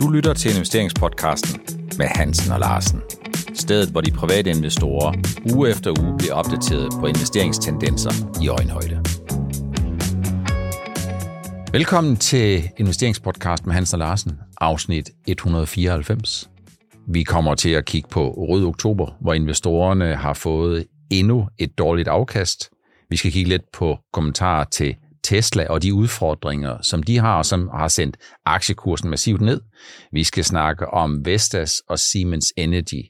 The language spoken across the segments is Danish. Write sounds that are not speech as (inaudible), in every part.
Du lytter til investeringspodcasten med Hansen og Larsen. Stedet, hvor de private investorer uge efter uge bliver opdateret på investeringstendenser i øjenhøjde. Velkommen til investeringspodcast med Hansen og Larsen, afsnit 194. Vi kommer til at kigge på rød oktober, hvor investorerne har fået endnu et dårligt afkast. Vi skal kigge lidt på kommentarer til Tesla og de udfordringer, som de har, og som har sendt aktiekursen massivt ned. Vi skal snakke om Vestas og Siemens Energy.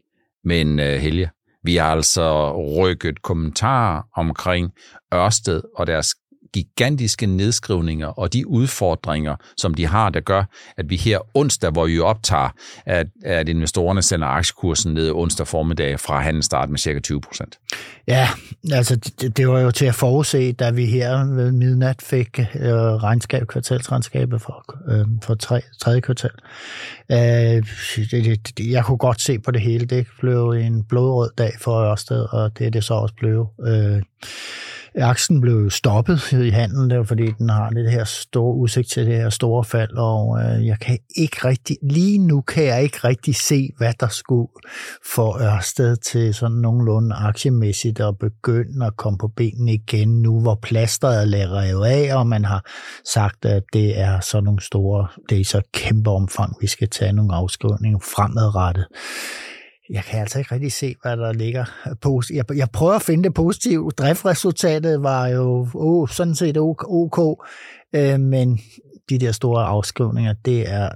Men uh, Helge, vi har altså rykket kommentarer omkring Ørsted og deres gigantiske nedskrivninger og de udfordringer, som de har, der gør, at vi her onsdag, hvor vi optager, at, at investorerne sender aktiekursen ned onsdag formiddag fra handelsstart med cirka 20 procent. Ja, altså det, det var jo til at forudse, da vi her ved midnat fik øh, regnskab, kvartalsregnskabet for, øh, for tre, tredje kvartal. Øh, det, det, jeg kunne godt se på det hele. Det blev en blodrød dag for Ørsted, og det er det så også blev. Øh, Aksen blev stoppet i handelen, der, fordi den har det her store udsigt til det her store fald, og øh, jeg kan ikke rigtig, lige nu kan jeg ikke rigtig se, hvad der skulle få Ørsted til sådan nogenlunde aktiemæssigt at begynde at komme på benene igen nu, hvor plasteret er lavet af, og man har sagt, at det er sådan nogle store, det er så kæmpe omfang, vi skal tage nogle afskrivninger fremadrettet jeg kan altså ikke rigtig se, hvad der ligger på. Jeg, jeg prøver at finde det positive. Driftresultatet var jo oh, sådan set ok, øh, men de der store afskrivninger, det er,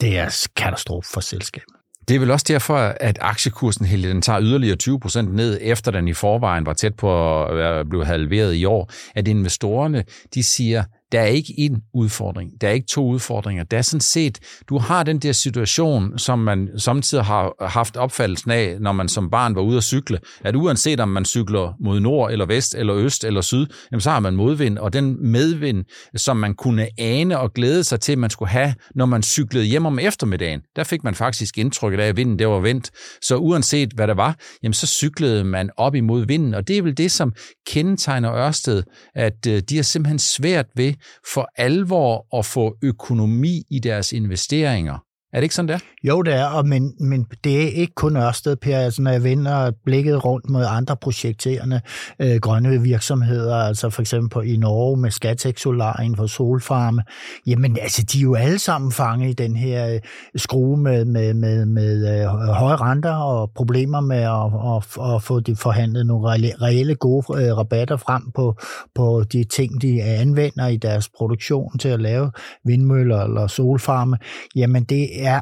det er katastrofe for selskabet. Det er vel også derfor, at aktiekursen hele den tager yderligere 20% ned, efter den i forvejen var tæt på at blive halveret i år, at investorerne de siger, der er ikke en udfordring, der er ikke to udfordringer. Der er sådan set, du har den der situation, som man samtidig har haft opfattelsen af, når man som barn var ude at cykle, at uanset om man cykler mod nord eller vest eller øst eller syd, jamen så har man modvind, og den medvind, som man kunne ane og glæde sig til, at man skulle have, når man cyklede hjem om eftermiddagen, der fik man faktisk indtrykket af, at vinden det var vendt. Så uanset hvad der var, jamen så cyklede man op imod vinden, og det er vel det, som kendetegner Ørsted, at øh, de har simpelthen svært ved for alvor at få økonomi i deres investeringer. Er det ikke sådan, der? Jo, det er, og men, men det er ikke kun Ørsted, Per. Altså, når jeg vender blikket rundt mod andre projekterende øh, grønne virksomheder, altså for eksempel på, i Norge med Skatex Solar inden for solfarme, jamen altså, de er jo alle sammen fanget i den her øh, skrue med, med, med, med øh, høje renter og problemer med at, at, at få de forhandlet nogle reelle gode øh, rabatter frem på, på de ting, de anvender i deres produktion til at lave vindmøller eller solfarme. Jamen, det er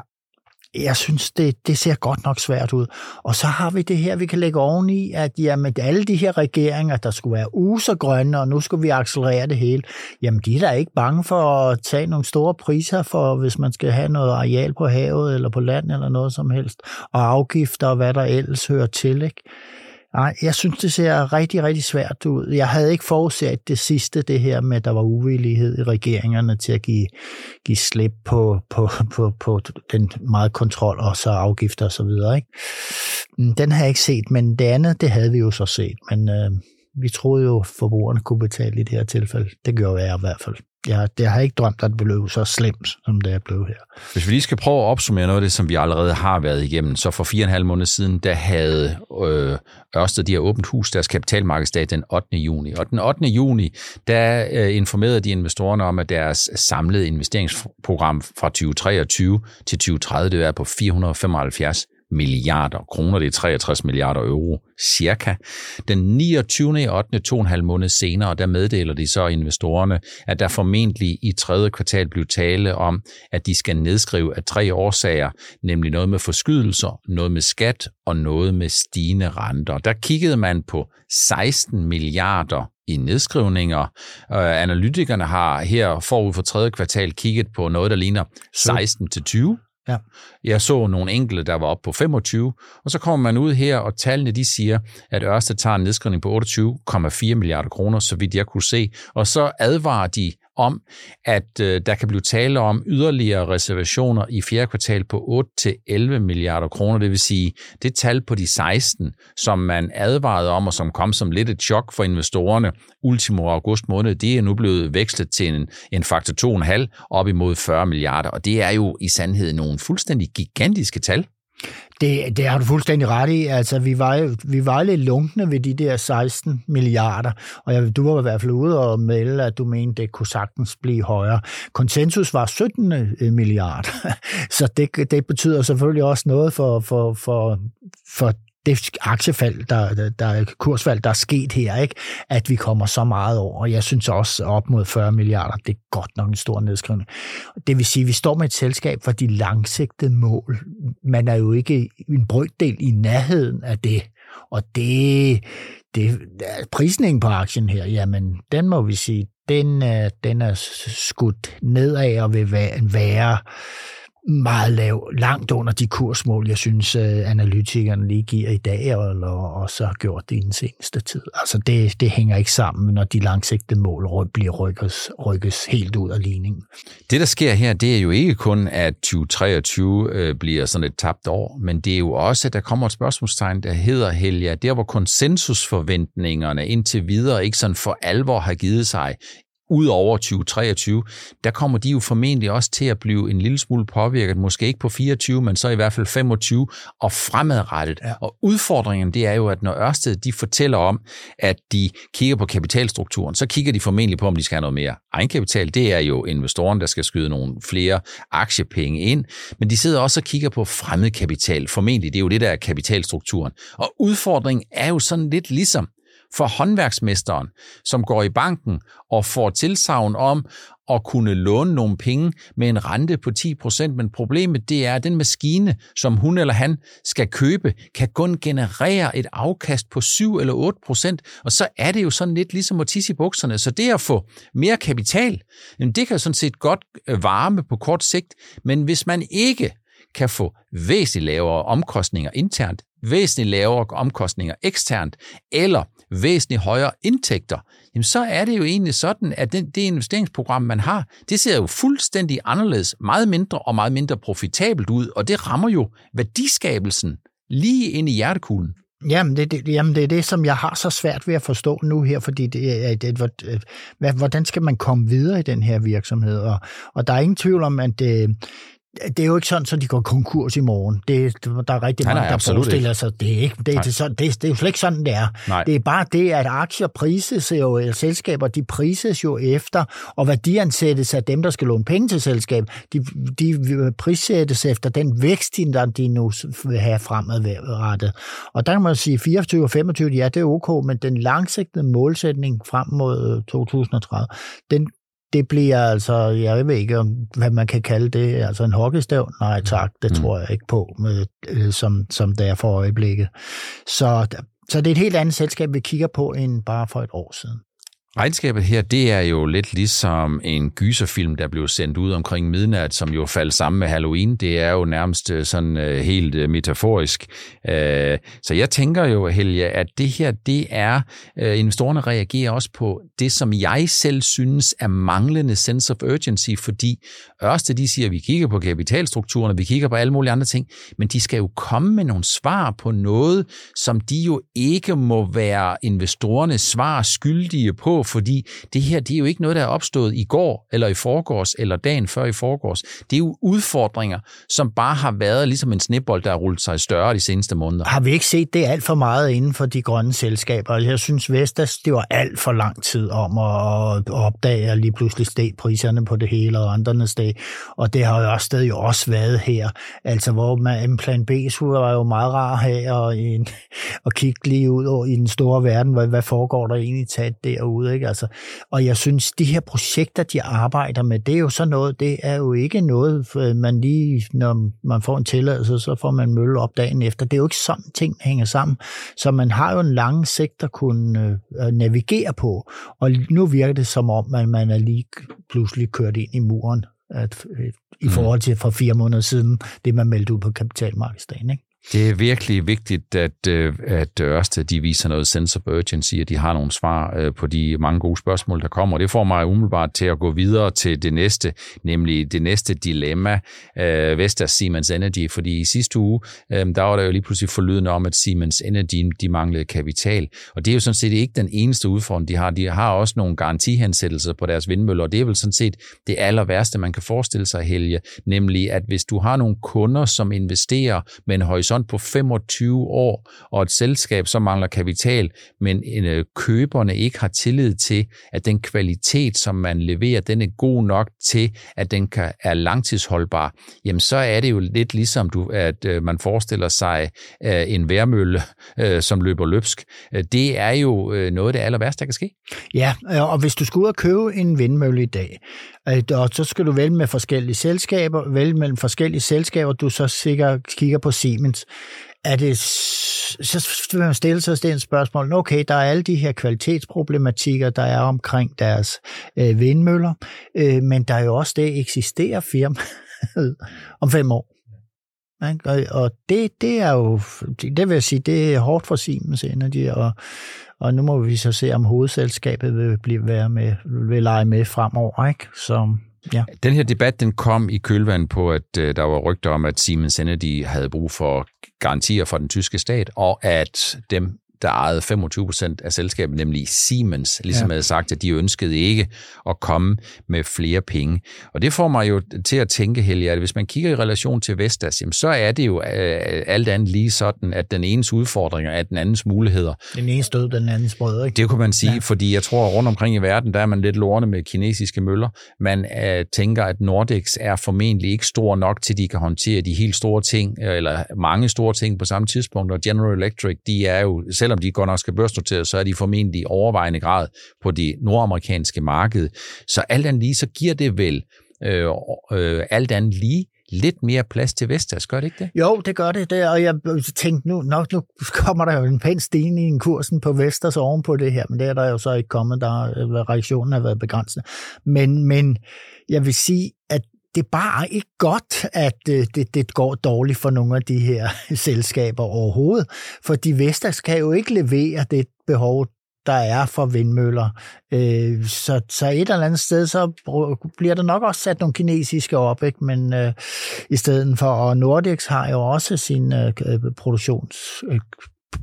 jeg synes, det, det ser godt nok svært ud. Og så har vi det her, vi kan lægge oveni, at jamen, alle de her regeringer, der skulle være user grønne, og nu skulle vi accelerere det hele, jamen de er da ikke bange for at tage nogle store priser for, hvis man skal have noget areal på havet eller på land eller noget som helst, og afgifter og hvad der ellers hører til. Ikke? Nej, jeg synes, det ser rigtig, rigtig svært ud. Jeg havde ikke forudset det sidste, det her med, at der var uvillighed i regeringerne til at give, give slip på, på, på, på den meget kontrol og så afgifter osv. Så ikke? Mm, den har jeg ikke set, men det andet, det havde vi jo så set. Men øh, vi troede jo, forbrugerne kunne betale i det her tilfælde. Det gør jeg i hvert fald jeg, jeg har ikke drømt, at det blev så slemt, som det er blevet her. Hvis vi lige skal prøve at opsummere noget af det, som vi allerede har været igennem, så for fire og en halv måned siden, der havde øh, Ørsted, de har åbent hus, deres kapitalmarkedsdag den 8. juni. Og den 8. juni, der øh, informerede de investorerne om, at deres samlede investeringsprogram fra 2023 til 2030, det er på 475 milliarder kroner, det er 63 milliarder euro cirka. Den 29. i 8. to og en halv måned senere, der meddeler de så investorerne, at der formentlig i tredje kvartal blev tale om, at de skal nedskrive af tre årsager, nemlig noget med forskydelser, noget med skat og noget med stigende renter. Der kiggede man på 16 milliarder i nedskrivninger. Uh, analytikerne har her forud for tredje kvartal kigget på noget, der ligner 16 til 20 Ja. Jeg så nogle enkelte, der var op på 25, og så kommer man ud her, og tallene de siger, at Ørsted tager en nedskrivning på 28,4 milliarder kroner, så vidt jeg kunne se, og så advarer de om, at øh, der kan blive tale om yderligere reservationer i fjerde kvartal på 8-11 milliarder kroner. Det vil sige, det tal på de 16, som man advarede om, og som kom som lidt et chok for investorerne ultimo august måned, det er nu blevet vekslet til en, en faktor 2,5 op imod 40 milliarder. Og det er jo i sandhed nogle fuldstændig gigantiske tal. Det, det har du fuldstændig ret i. Altså, vi var, vi var lidt lunkne ved de der 16 milliarder, og jeg, du var i hvert fald ude og melde, at du mente, det kunne sagtens blive højere. Konsensus var 17 øh, milliarder, (laughs) så det, det betyder selvfølgelig også noget for, for, for, for det aktiefald, der, der, der kursfald, der er sket her, ikke? at vi kommer så meget over. Og jeg synes også, op mod 40 milliarder, det er godt nok en stor nedskrivning. Det vil sige, at vi står med et selskab for de langsigtede mål. Man er jo ikke en brøkdel i nærheden af det. Og det, det prisningen på aktien her, jamen, den må vi sige, den, den er skudt nedad og vil være meget lav, langt under de kursmål, jeg synes, øh, analytikerne lige giver i dag, eller også har gjort det i den seneste tid. Altså det, det hænger ikke sammen, når de langsigtede mål bliver rykkes, rykkes helt ud af ligningen. Det, der sker her, det er jo ikke kun, at 2023 øh, bliver sådan et tabt år, men det er jo også, at der kommer et spørgsmålstegn, der hedder Helja, der hvor konsensusforventningerne indtil videre ikke sådan for alvor har givet sig ud over 2023, der kommer de jo formentlig også til at blive en lille smule påvirket, måske ikke på 24, men så i hvert fald 25 og fremadrettet. Ja. Og udfordringen det er jo, at når Ørsted de fortæller om, at de kigger på kapitalstrukturen, så kigger de formentlig på, om de skal have noget mere egenkapital. Det er jo investoren, der skal skyde nogle flere aktiepenge ind, men de sidder også og kigger på fremmed kapital. Formentlig, det er jo det, der er kapitalstrukturen. Og udfordringen er jo sådan lidt ligesom, for håndværksmesteren, som går i banken og får tilsavn om at kunne låne nogle penge med en rente på 10%, men problemet det er, at den maskine, som hun eller han skal købe, kan kun generere et afkast på 7 eller 8%, og så er det jo sådan lidt ligesom at tisse i bukserne. Så det at få mere kapital, det kan sådan set godt øh, varme på kort sigt, men hvis man ikke kan få væsentligt lavere omkostninger internt, væsentligt lavere omkostninger eksternt, eller væsentligt højere indtægter, jamen så er det jo egentlig sådan, at det, det investeringsprogram, man har, det ser jo fuldstændig anderledes, meget mindre og meget mindre profitabelt ud, og det rammer jo værdiskabelsen lige ind i hjertekuglen. Jamen det, det, jamen, det er det, som jeg har så svært ved at forstå nu her, fordi det er, det, hvordan skal man komme videre i den her virksomhed? Og, og der er ingen tvivl om, at det, det er jo ikke sådan, at de går konkurs i morgen. Det, der er rigtig mange, nej, nej, der forestiller sig, det er, ikke, det, det, det, det, det er jo slet ikke sådan, det er. Nej. Det er bare det, at aktier prises jo, eller selskaber, de prises jo efter, og værdiansættes af dem, der skal låne penge til selskab, de, de prissættes efter den vækst, de nu vil have fremadrettet. Og der kan man sige, 24 og 25, ja, det er ok, men den langsigtede målsætning frem mod 2030, den, det bliver altså, jeg ved ikke, hvad man kan kalde det, altså en hockeystav? Nej tak, det mm. tror jeg ikke på, med, øh, som, som det er for øjeblikket. Så, så det er et helt andet selskab, vi kigger på, end bare for et år siden. Regnskabet her, det er jo lidt ligesom en gyserfilm, der blev sendt ud omkring midnat, som jo faldt sammen med Halloween. Det er jo nærmest øh, sådan øh, helt øh, metaforisk. Så jeg tænker jo, Helge, at det her, det er, investorerne reagerer også på det, som jeg selv synes er manglende sense of urgency, fordi Ørsted, de siger, at vi kigger på kapitalstrukturerne, vi kigger på alle mulige andre ting, men de skal jo komme med nogle svar på noget, som de jo ikke må være investorerne svar skyldige på, fordi det her det er jo ikke noget, der er opstået i går, eller i forgårs, eller dagen før i forgårs. Det er jo udfordringer, som bare har været ligesom en snebold, der har rullet sig større de seneste måneder. Har vi ikke set det alt for meget inden for de grønne selskaber? Jeg synes, Vestas, det var alt for lang tid om at opdage, at lige pludselig steg priserne på det hele, og andre steg. Og det har jo også stadig også været her. Altså, hvor man, en plan B var jo meget rar her, og, en, og kigge lige ud over i den store verden, hvad, hvad foregår der egentlig tæt derude? Ikke? Altså, og jeg synes, de her projekter, de arbejder med, det er jo så noget, det er jo ikke noget, man lige, når man får en tilladelse, så får man mølle op dagen efter. Det er jo ikke sådan, ting hænger sammen. Så man har jo en lang sigt at kunne øh, navigere på. Og nu virker det som om, at man er lige pludselig kørt ind i muren at, øh, i mm. forhold til for fire måneder siden, det man meldte ud på kapitalmarkedsdagen. Ikke? Det er virkelig vigtigt, at, øh, at Ørsted de viser noget sense of urgency, at de har nogle svar øh, på de mange gode spørgsmål, der kommer. Det får mig umiddelbart til at gå videre til det næste, nemlig det næste dilemma, øh, Vestas Siemens Energy, fordi i sidste uge, øh, der var der jo lige pludselig forlydende om, at Siemens Energy de manglede kapital. Og det er jo sådan set ikke den eneste udfordring, de har. De har også nogle garantihensættelser på deres vindmøller, og det er vel sådan set det aller værste, man kan forestille sig, Helge, nemlig at hvis du har nogle kunder, som investerer med en horisont på 25 år, og et selskab, som mangler kapital, men øh, køberne ikke har tillid til, at den kvalitet, som man leverer, den er god nok til, at den kan, er langtidsholdbar, jamen så er det jo lidt ligesom, du, at øh, man forestiller sig øh, en værmølle, som løber løbsk. Det er jo noget af det aller værste, der kan ske. Ja, og hvis du skulle ud og købe en vindmølle i dag, og så skal du vælge med forskellige selskaber, vælge mellem forskellige selskaber, du så sikkert kigger på Siemens. Er det, så vil man stille sig det spørgsmål, okay, der er alle de her kvalitetsproblematikker, der er omkring deres øh, vindmøller, øh, men der er jo også det, eksisterer firma om fem år. Og det, det er jo, det vil jeg sige, det er hårdt for Siemens Energy, og, og nu må vi så se, om hovedselskabet vil, blive, være med, vil lege med fremover. Ikke? Så, ja. Den her debat den kom i kølvandet på, at øh, der var rygter om, at Siemens Energy havde brug for garantier fra den tyske stat, og at dem, der ejede 25 procent af selskabet, nemlig Siemens, ligesom ja. havde sagt, at de ønskede ikke at komme med flere penge. Og det får mig jo til at tænke, Helge, at hvis man kigger i relation til Vestas, jamen, så er det jo øh, alt andet lige sådan, at den enes udfordringer er den andens muligheder. Den ene stød, den andens brød, ikke? Det kunne man sige, ja. fordi jeg tror, at rundt omkring i verden, der er man lidt lorne med kinesiske møller. Man øh, tænker, at Nordex er formentlig ikke stor nok til, at de kan håndtere de helt store ting, eller mange store ting på samme tidspunkt, og General Electric, de er jo, selv selvom de godt nok skal børsnoteres, så er de formentlig i overvejende grad på det nordamerikanske marked. Så alt andet lige, så giver det vel øh, øh, alt andet lige lidt mere plads til Vestas, gør det ikke det? Jo, det gør det, det og jeg tænkte nu, nok nu kommer der jo en pæn stigning i kursen på Vestas oven på det her, men det er der jo så ikke kommet, der øh, reaktionen har været begrænset. Men, men jeg vil sige, at det er bare ikke godt, at øh, det, det går dårligt for nogle af de her (laughs) selskaber overhovedet, for de Vestas kan jo ikke levere det behov, der er for vindmøller. Øh, så, så et eller andet sted, så bliver der nok også sat nogle kinesiske op, ikke? men øh, i stedet for, og Nordex har jo også sin øh, produktions øh,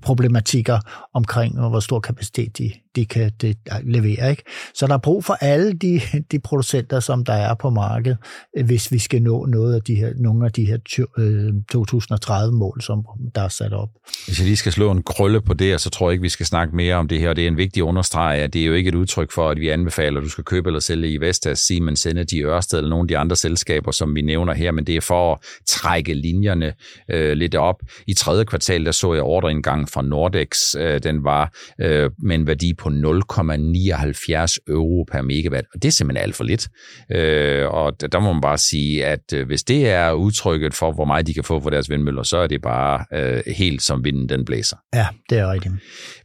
problematikker omkring, hvor stor kapacitet de, de kan de levere. Ikke? Så der er brug for alle de, de producenter, som der er på markedet, hvis vi skal nå noget af de her, nogle af de her 2030-mål, øh, som der er sat op. Hvis jeg lige skal slå en krølle på det, så tror jeg ikke, vi skal snakke mere om det her. Det er en vigtig understreg, at det er jo ikke et udtryk for, at vi anbefaler, at du skal købe eller sælge i Vestas, Siemens Energy, Ørsted eller nogle af de andre selskaber, som vi nævner her, men det er for at trække linjerne øh, lidt op. I tredje kvartal, der så jeg ordreindgangen fra Nordex. Øh, den var øh, med en værdi på 0,79 euro per megawatt, og det er simpelthen alt for lidt. Øh, og der må man bare sige, at øh, hvis det er udtrykket for, hvor meget de kan få for deres vindmøller, så er det bare øh, helt som vinden den blæser. Ja, det er rigtigt.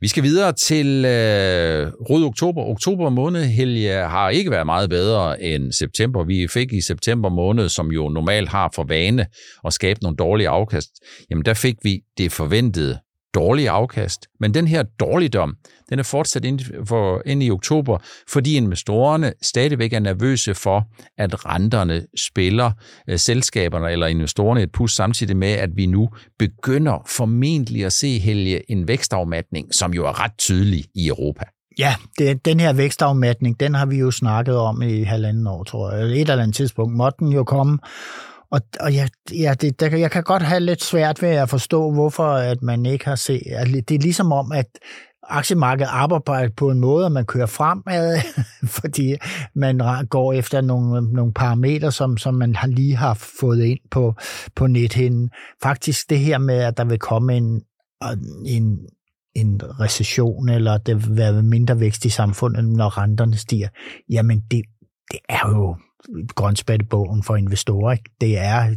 Vi skal videre til øh, rød oktober. Oktober måned, Helge, har ikke været meget bedre end september. Vi fik i september måned, som jo normalt har for vane at skabe nogle dårlige afkast, jamen der fik vi det forventede dårlige afkast. Men den her dårligdom, den er fortsat ind, for, ind i oktober, fordi investorerne stadigvæk er nervøse for, at renterne spiller øh, selskaberne eller investorerne et pus, samtidig med, at vi nu begynder formentlig at se Helge en vækstafmatning, som jo er ret tydelig i Europa. Ja, det, den her vækstafmatning, den har vi jo snakket om i halvanden år, tror jeg. Et eller andet tidspunkt måtte den jo komme, og, og ja, ja det, der, jeg kan godt have lidt svært ved at forstå, hvorfor at man ikke har set... At det er ligesom om, at aktiemarkedet arbejder på en måde, at man kører fremad, (laughs) fordi man går efter nogle, nogle parametre, som, som man har lige har fået ind på, på nethinden. Faktisk det her med, at der vil komme en, en, en recession, eller det vil være mindre vækst i samfundet, når renterne stiger, jamen det, det er jo grønspættebogen for investorer. Ikke? Det er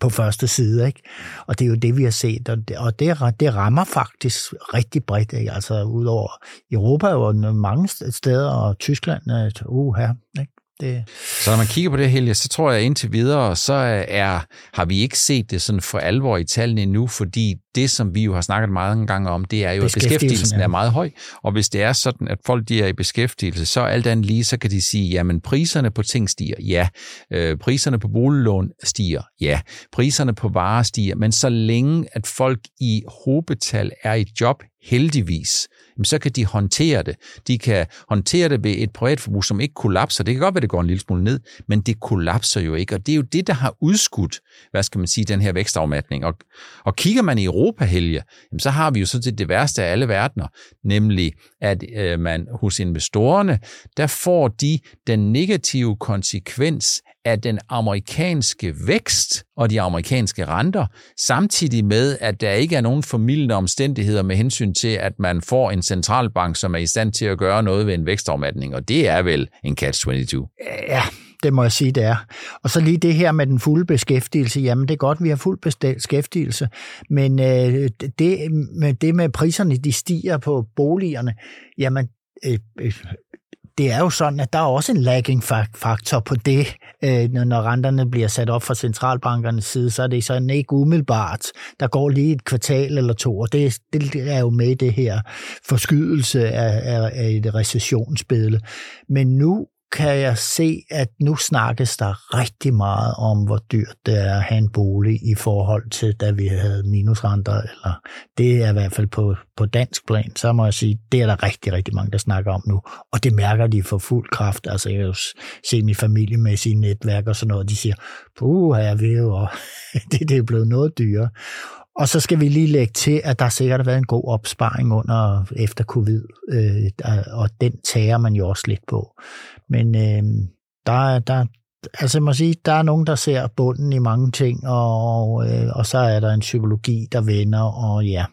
på første side, ikke? Og det er jo det, vi har set, og det, og det, det rammer faktisk rigtig bredt, ikke? Altså udover Europa og mange steder, og Tyskland, uh her, ikke? Det... Så når man kigger på det, Helge, så tror jeg indtil videre, så er, har vi ikke set det sådan for alvor i tallene endnu, fordi det, som vi jo har snakket mange gange om, det er jo, at beskæftigelsen ja. er meget høj. Og hvis det er sådan, at folk de er i beskæftigelse, så alt andet lige, så kan de sige, jamen priserne på ting stiger, ja. Øh, priserne på boliglån stiger, ja. Priserne på varer stiger, men så længe, at folk i hovedbetal er i job, heldigvis, så kan de håndtere det. De kan håndtere det ved et privatforbrug, som ikke kollapser. Det kan godt være, det går en lille smule ned, men det kollapser jo ikke. Og det er jo det, der har udskudt, hvad skal man sige, den her vækstafmatning. Og, og kigger man i Europa, Helge, så har vi jo sådan set det værste af alle verdener, nemlig at øh, man hos investorerne, der får de den negative konsekvens af den amerikanske vækst og de amerikanske renter, samtidig med, at der ikke er nogen formidlende omstændigheder med hensyn til, at man får en centralbank, som er i stand til at gøre noget ved en vækstafmatning, og det er vel en catch-22. Ja, det må jeg sige, det er. Og så lige det her med den fulde beskæftigelse. Jamen, det er godt, vi har fuld beskæftigelse, men øh, det, med det med priserne, de stiger på boligerne, jamen, øh, øh, det er jo sådan, at der er også en lagging faktor på det, øh, når renterne bliver sat op fra centralbankernes side, så er det sådan ikke umiddelbart. Der går lige et kvartal eller to, og det, det er jo med det her forskydelse af, af, af et recessionsbillede. Men nu kan jeg se, at nu snakkes der rigtig meget om, hvor dyrt det er at have en bolig i forhold til, da vi havde minusrenter. Eller det er i hvert fald på, på dansk plan, så må jeg sige, det er der rigtig, rigtig mange, der snakker om nu. Og det mærker de for fuld kraft. Altså jeg kan jo se min familiemæssige netværk og sådan noget, de siger, puh, her er vi jo, og (laughs) det, det er blevet noget dyrere. Og så skal vi lige lægge til, at der sikkert har været en god opsparing under efter covid, øh, og den tager man jo også lidt på. Men øh, der, der, altså jeg må sige, der er nogen, der ser bunden i mange ting, og, øh, og så er der en psykologi, der vender, og ja,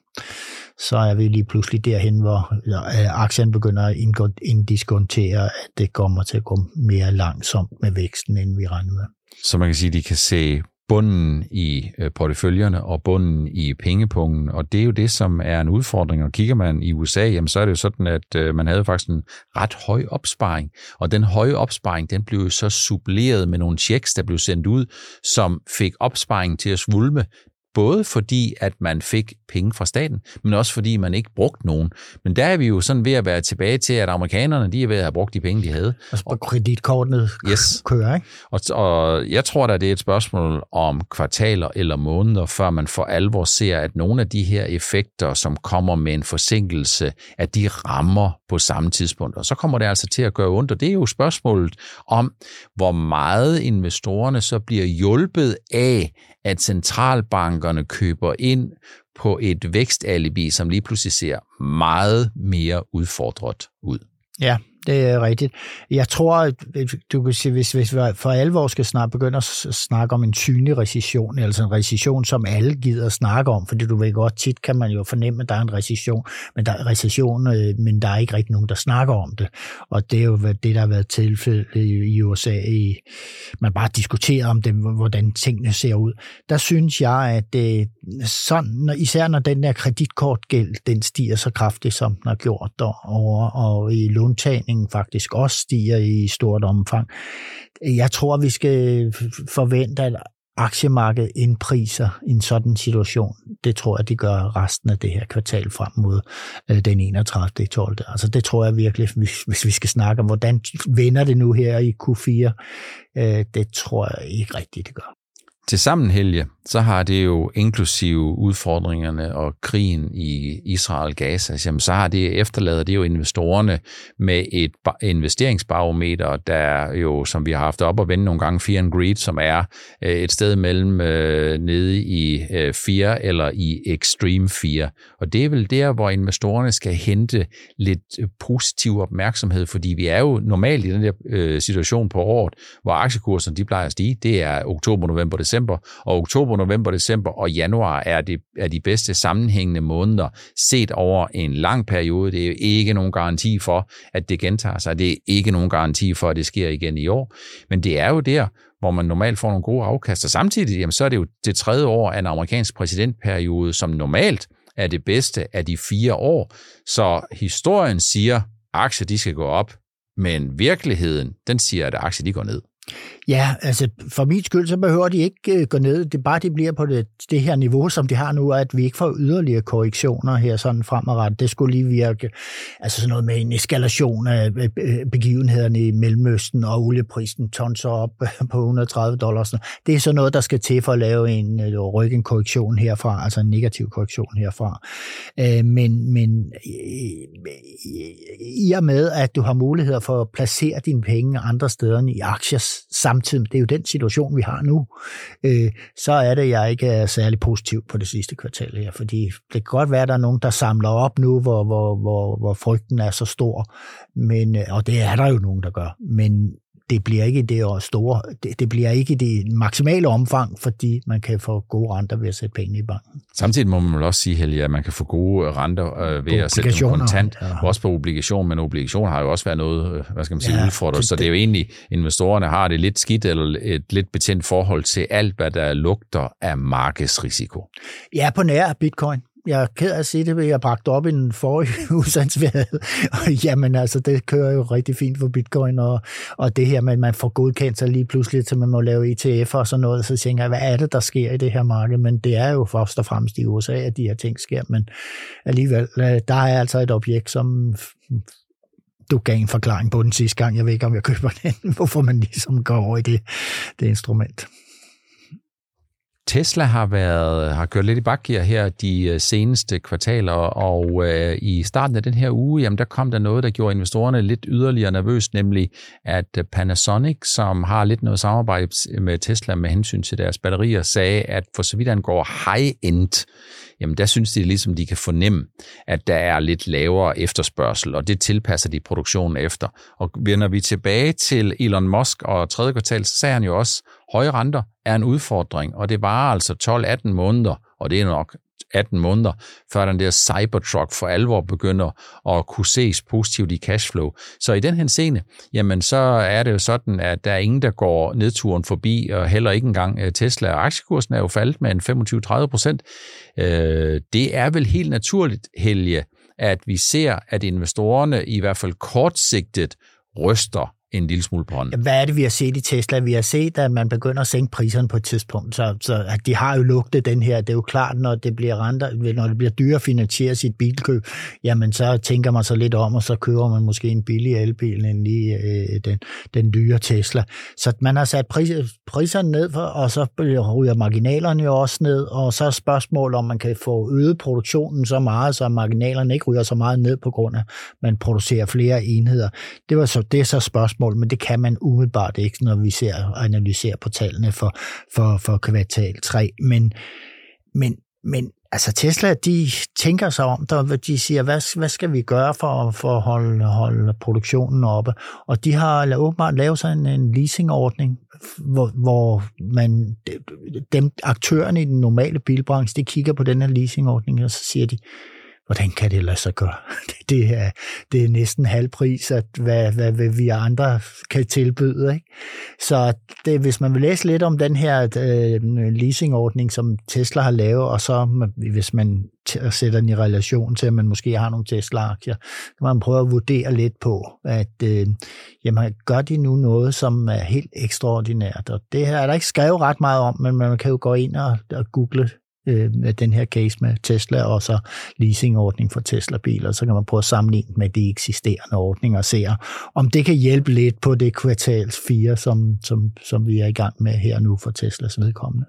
så er vi lige pludselig derhen, hvor øh, aktien begynder at indgå, inddiskontere, at det kommer til at gå mere langsomt med væksten, end vi regner med. Så man kan sige, at de kan se bunden i øh, porteføljerne og bunden i pengepungen, og det er jo det, som er en udfordring. Og kigger man i USA, jamen, så er det jo sådan, at øh, man havde faktisk en ret høj opsparing, og den høje opsparing, den blev jo så suppleret med nogle checks, der blev sendt ud, som fik opsparingen til at svulme både fordi, at man fik penge fra staten, men også fordi man ikke brugte nogen. Men der er vi jo sådan ved at være tilbage til, at amerikanerne, de er ved at have brugt de penge, de havde. Altså på kreditkortene yes. kører, ikke? Og, og jeg tror da, det er et spørgsmål om kvartaler eller måneder, før man for alvor ser, at nogle af de her effekter, som kommer med en forsinkelse, at de rammer på samme tidspunkt. Og så kommer det altså til at gøre ondt, og det er jo spørgsmålet om, hvor meget investorerne så bliver hjulpet af, at bankerne køber ind på et vækstalibi, som lige pludselig ser meget mere udfordret ud. Ja, det er rigtigt. Jeg tror, du kan sige, hvis, hvis vi for alvor skal snart begynde at snakke om en synlig recession, altså en recession, som alle gider snakke om, fordi du ved godt, tit kan man jo fornemme, at der er en recession, men der er recession, øh, men der er ikke rigtig nogen, der snakker om det. Og det er jo det, der har været tilfældet i USA. I, man bare diskuterer om det, hvordan tingene ser ud. Der synes jeg, at det, sådan, især når den der kreditkortgæld, den stiger så kraftigt, som den har gjort, og, og, og i låntagning udviklingen faktisk også stiger i stort omfang. Jeg tror, vi skal forvente, at aktiemarkedet indpriser en sådan situation. Det tror jeg, de gør resten af det her kvartal frem mod øh, den 31. 12. Altså det tror jeg virkelig, hvis, vi skal snakke om, hvordan vender det nu her i Q4, øh, det tror jeg ikke rigtigt, det gør. Til sammen, Helge, så har det jo inklusive udfordringerne og krigen i Israel-Gaza, jamen så har det efterladet det jo investorerne med et investeringsbarometer, der jo, som vi har haft op og vende nogle gange, Fear and Greed, som er øh, et sted mellem øh, nede i øh, Fear eller i Extreme Fear. Og det er vel der, hvor investorerne skal hente lidt øh, positiv opmærksomhed, fordi vi er jo normalt i den der øh, situation på året, hvor aktiekurserne de plejer at stige. Det er oktober, november, december, og oktober november, december og januar er, det, er de bedste sammenhængende måneder set over en lang periode. Det er jo ikke nogen garanti for, at det gentager sig. Det er ikke nogen garanti for, at det sker igen i år. Men det er jo der, hvor man normalt får nogle gode afkast. Og samtidig, jamen, så er det jo det tredje år af en amerikansk præsidentperiode, som normalt er det bedste af de fire år. Så historien siger, at aktier de skal gå op Men virkeligheden, den siger, at aktier de går ned. Ja, altså for min skyld, så behøver de ikke øh, gå ned. Det er bare, de bliver på det, det her niveau, som de har nu, at vi ikke får yderligere korrektioner her sådan fremadrettet. Det skulle lige virke, altså sådan noget med en eskalation af øh, øh, begivenhederne i Mellemøsten og olieprisen tonser op (laughs) på 130 dollars. Det er så noget, der skal til for at lave en øh, rykke en korrektion herfra, altså en negativ korrektion herfra. Men, men i og med, at du har muligheder for at placere dine penge andre steder end i aktier samtidig, det er jo den situation, vi har nu, øh, så er det, jeg ikke er særlig positiv på det sidste kvartal her, fordi det kan godt være, at der er nogen, der samler op nu, hvor, hvor, hvor, hvor frygten er så stor, men, øh, og det er der jo nogen, der gør, men det bliver ikke det store, det, det bliver ikke det maksimale omfang, fordi man kan få gode renter ved at sætte penge i banken. Samtidig må man vel også sige, Helge, at man kan få gode renter øh, ved at sætte dem kontant, ja. også på obligation, men obligation har jo også været noget, øh, hvad skal man sige, ja, udfordret, så det er jo egentlig, investorerne har det lidt skidt, eller et lidt betændt forhold til alt, hvad der lugter af markedsrisiko. Ja, på nær bitcoin jeg er ked af at sige det, jeg bragte op i den forrige (laughs) udsendelse, og jamen altså, det kører jo rigtig fint for bitcoin, og, og det her med, at man får godkendt sig lige pludselig, til man må lave ETF'er og sådan noget, så tænker jeg, hvad er det, der sker i det her marked? Men det er jo først og fremmest i USA, at de her ting sker, men alligevel, øh, der er altså et objekt, som du gav en forklaring på den sidste gang. Jeg ved ikke, om jeg køber den, (laughs) hvorfor man ligesom går over i det, det instrument. Tesla har været har kørt lidt i bakgear her de øh, seneste kvartaler, og øh, i starten af den her uge, jamen der kom der noget, der gjorde investorerne lidt yderligere nervøs, nemlig at øh, Panasonic, som har lidt noget samarbejde øh, med Tesla med hensyn til deres batterier, sagde, at for så vidt angår high-end, jamen der synes de ligesom, de kan fornemme, at der er lidt lavere efterspørgsel, og det tilpasser de produktionen efter. Og vender vi tilbage til Elon Musk og tredje kvartal, så sagde han jo også, høje renter er en udfordring, og det varer altså 12-18 måneder, og det er nok 18 måneder, før den der Cybertruck for alvor begynder at kunne ses positivt i cashflow. Så i den her scene, jamen så er det jo sådan, at der er ingen, der går nedturen forbi, og heller ikke engang øh, Tesla. Aktiekursen er jo faldet med en 25-30 procent. Øh, det er vel helt naturligt, Helge, at vi ser, at investorerne i hvert fald kortsigtet ryster en lille smule på hånden. Hvad er det, vi har set i Tesla? Vi har set, at man begynder at sænke priserne på et tidspunkt, så, så at de har jo lugtet den her. Det er jo klart, når det bliver renter, når det bliver dyrere at finansiere sit bilkøb, jamen så tænker man så lidt om, og så køber man måske en billig elbil end lige øh, den, den dyre Tesla. Så man har sat pris, priserne ned, for, og så ryger marginalerne jo også ned, og så er spørgsmålet, om man kan få øget produktionen så meget, så marginalerne ikke ryger så meget ned på grund af, at man producerer flere enheder. Det var så det er så spørgsmålet spørgsmål, men det kan man umiddelbart ikke, når vi ser og analyserer på tallene for, for, for kvartal 3. Men, men, men altså Tesla, de tænker sig om, der, de siger, hvad, hvad skal vi gøre for, for at holde, holde produktionen oppe? Og de har åbenbart lavet sådan en, en leasingordning, hvor, hvor man, dem, aktørerne i den normale bilbranche, de kigger på den her leasingordning, og så siger de, hvordan kan det lade sig gøre? (laughs) Det er, det er næsten halvpris, at hvad, hvad, hvad vi andre kan tilbyde. Ikke? Så det, hvis man vil læse lidt om den her øh, leasingordning, som Tesla har lavet, og så hvis man sætter den i relation til, at man måske har nogle Tesla-aktier, kan man prøve at vurdere lidt på, at øh, jamen, gør de nu noget, som er helt ekstraordinært. Og det her er der ikke skrevet ret meget om, men man kan jo gå ind og, og google øh, den her case med Tesla, og så leasingordning for Tesla-biler. Så kan man prøve at sammenligne med de eksisterende ordninger og se, om det kan hjælpe lidt på det kvartals 4, som, som, som vi er i gang med her nu for Teslas vedkommende.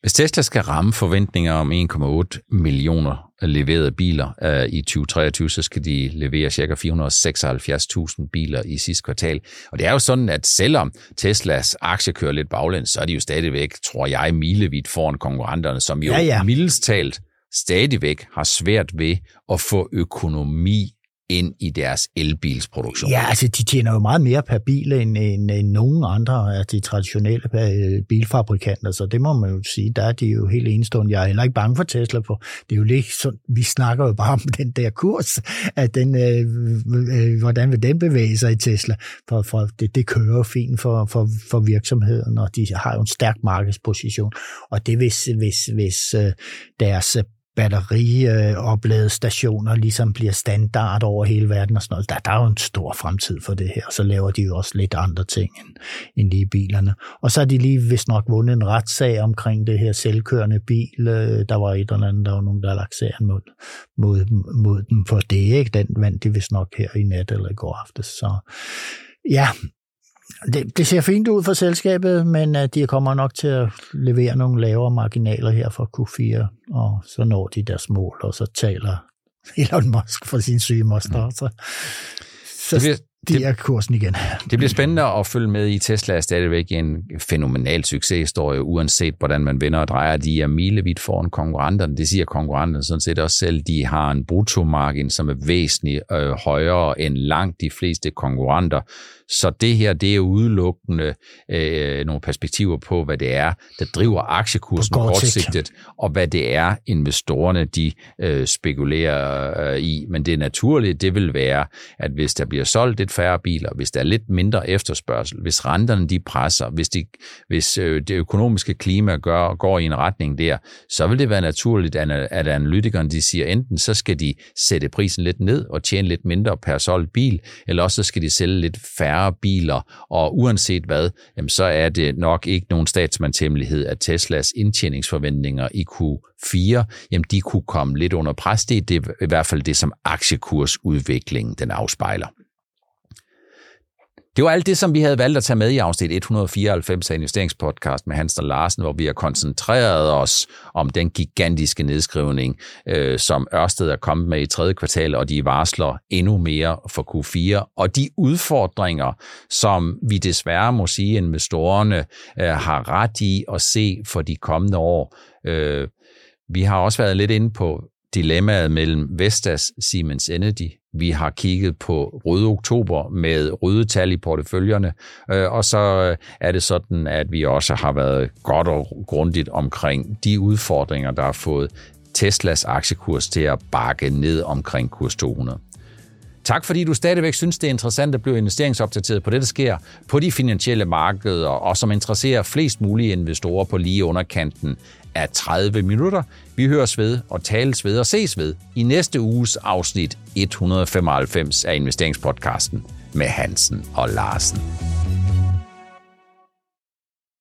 Hvis Tesla skal ramme forventninger om 1,8 millioner leverede biler uh, i 2023, så skal de levere ca. 476.000 biler i sidste kvartal. Og det er jo sådan, at selvom Teslas aktie kører lidt baglæns, så er de jo stadigvæk, tror jeg, milevidt foran konkurrenterne, som jo ja, ja. mildest talt stadigvæk har svært ved at få økonomi ind i deres elbilsproduktion. Ja, altså de tjener jo meget mere per bil end, end, end nogen andre af de traditionelle øh, bilfabrikanter, så det må man jo sige, der er de jo helt enestående. Jeg er heller ikke bange for Tesla, for det er jo lidt sådan, vi snakker jo bare om (laughs) den der kurs, at den, øh, øh, øh, hvordan vil den bevæge sig i Tesla, for, for det, det kører jo fint for, for, for virksomheden, og de har jo en stærk markedsposition, og det hvis, hvis, hvis øh, deres batteriopladestationer ligesom bliver standard over hele verden og sådan noget. Der, der er jo en stor fremtid for det her, så laver de jo også lidt andre ting end, end lige bilerne. Og så har de lige vist nok vundet en retssag omkring det her selvkørende bil. Øh, der var et eller andet, der var nogen, der lagt sagen mod, mod, mod dem for det. Ikke? Den vandt de vist nok her i nat eller i går aftes. Så ja, det, det ser fint ud for selskabet, men uh, de kommer nok til at levere nogle lavere marginaler her for Q4, og så når de deres mål, og så taler (laughs) Elon Musk for sin syge moster. Mm. Så, så det bliver, de er kursen igen. Det bliver spændende at følge med i. Tesla er stadigvæk en fænomenal succeshistorie, uanset hvordan man vender og drejer. De er milevidt foran konkurrenterne. Det siger konkurrenterne sådan set også selv. De har en bruttomargin, som er væsentligt øh, højere end langt de fleste konkurrenter. Så det her, det er udelukkende øh, nogle perspektiver på, hvad det er, der driver aktiekursen kortsigtet, og hvad det er, investorerne de øh, spekulerer øh, i. Men det naturligt, det vil være, at hvis der bliver solgt lidt færre biler, hvis der er lidt mindre efterspørgsel, hvis renterne de presser, hvis, de, hvis øh, det økonomiske klima gør, går i en retning der, så vil det være naturligt, at, at analytikerne de siger, enten så skal de sætte prisen lidt ned og tjene lidt mindre per solgt bil, eller også så skal de sælge lidt færre færre biler, og uanset hvad, jamen så er det nok ikke nogen statsmandshemmelighed, at Teslas indtjeningsforventninger i Q4, jamen de kunne komme lidt under pres. Det er det, i hvert fald det, som aktiekursudviklingen den afspejler. Det var alt det, som vi havde valgt at tage med i afsnit 194 af Investeringspodcast med Hans og Larsen, hvor vi har koncentreret os om den gigantiske nedskrivning, øh, som Ørsted er kommet med i tredje kvartal, og de varsler endnu mere for Q4, og de udfordringer, som vi desværre må sige, investorerne øh, har ret i at se for de kommende år. Øh, vi har også været lidt inde på dilemmaet mellem Vestas, Siemens Energy. Vi har kigget på røde oktober med røde tal i porteføljerne, øh, og så øh, er det sådan, at vi også har været godt og grundigt omkring de udfordringer, der har fået Teslas aktiekurs til at bakke ned omkring kurs 200. Tak fordi du stadigvæk synes, det er interessant at blive investeringsopdateret på det, der sker på de finansielle markeder, og som interesserer flest mulige investorer på lige underkanten af 30 minutter. Vi høres ved og tales ved og ses ved i næste uges afsnit 195 af investeringspodcasten med Hansen og Larsen.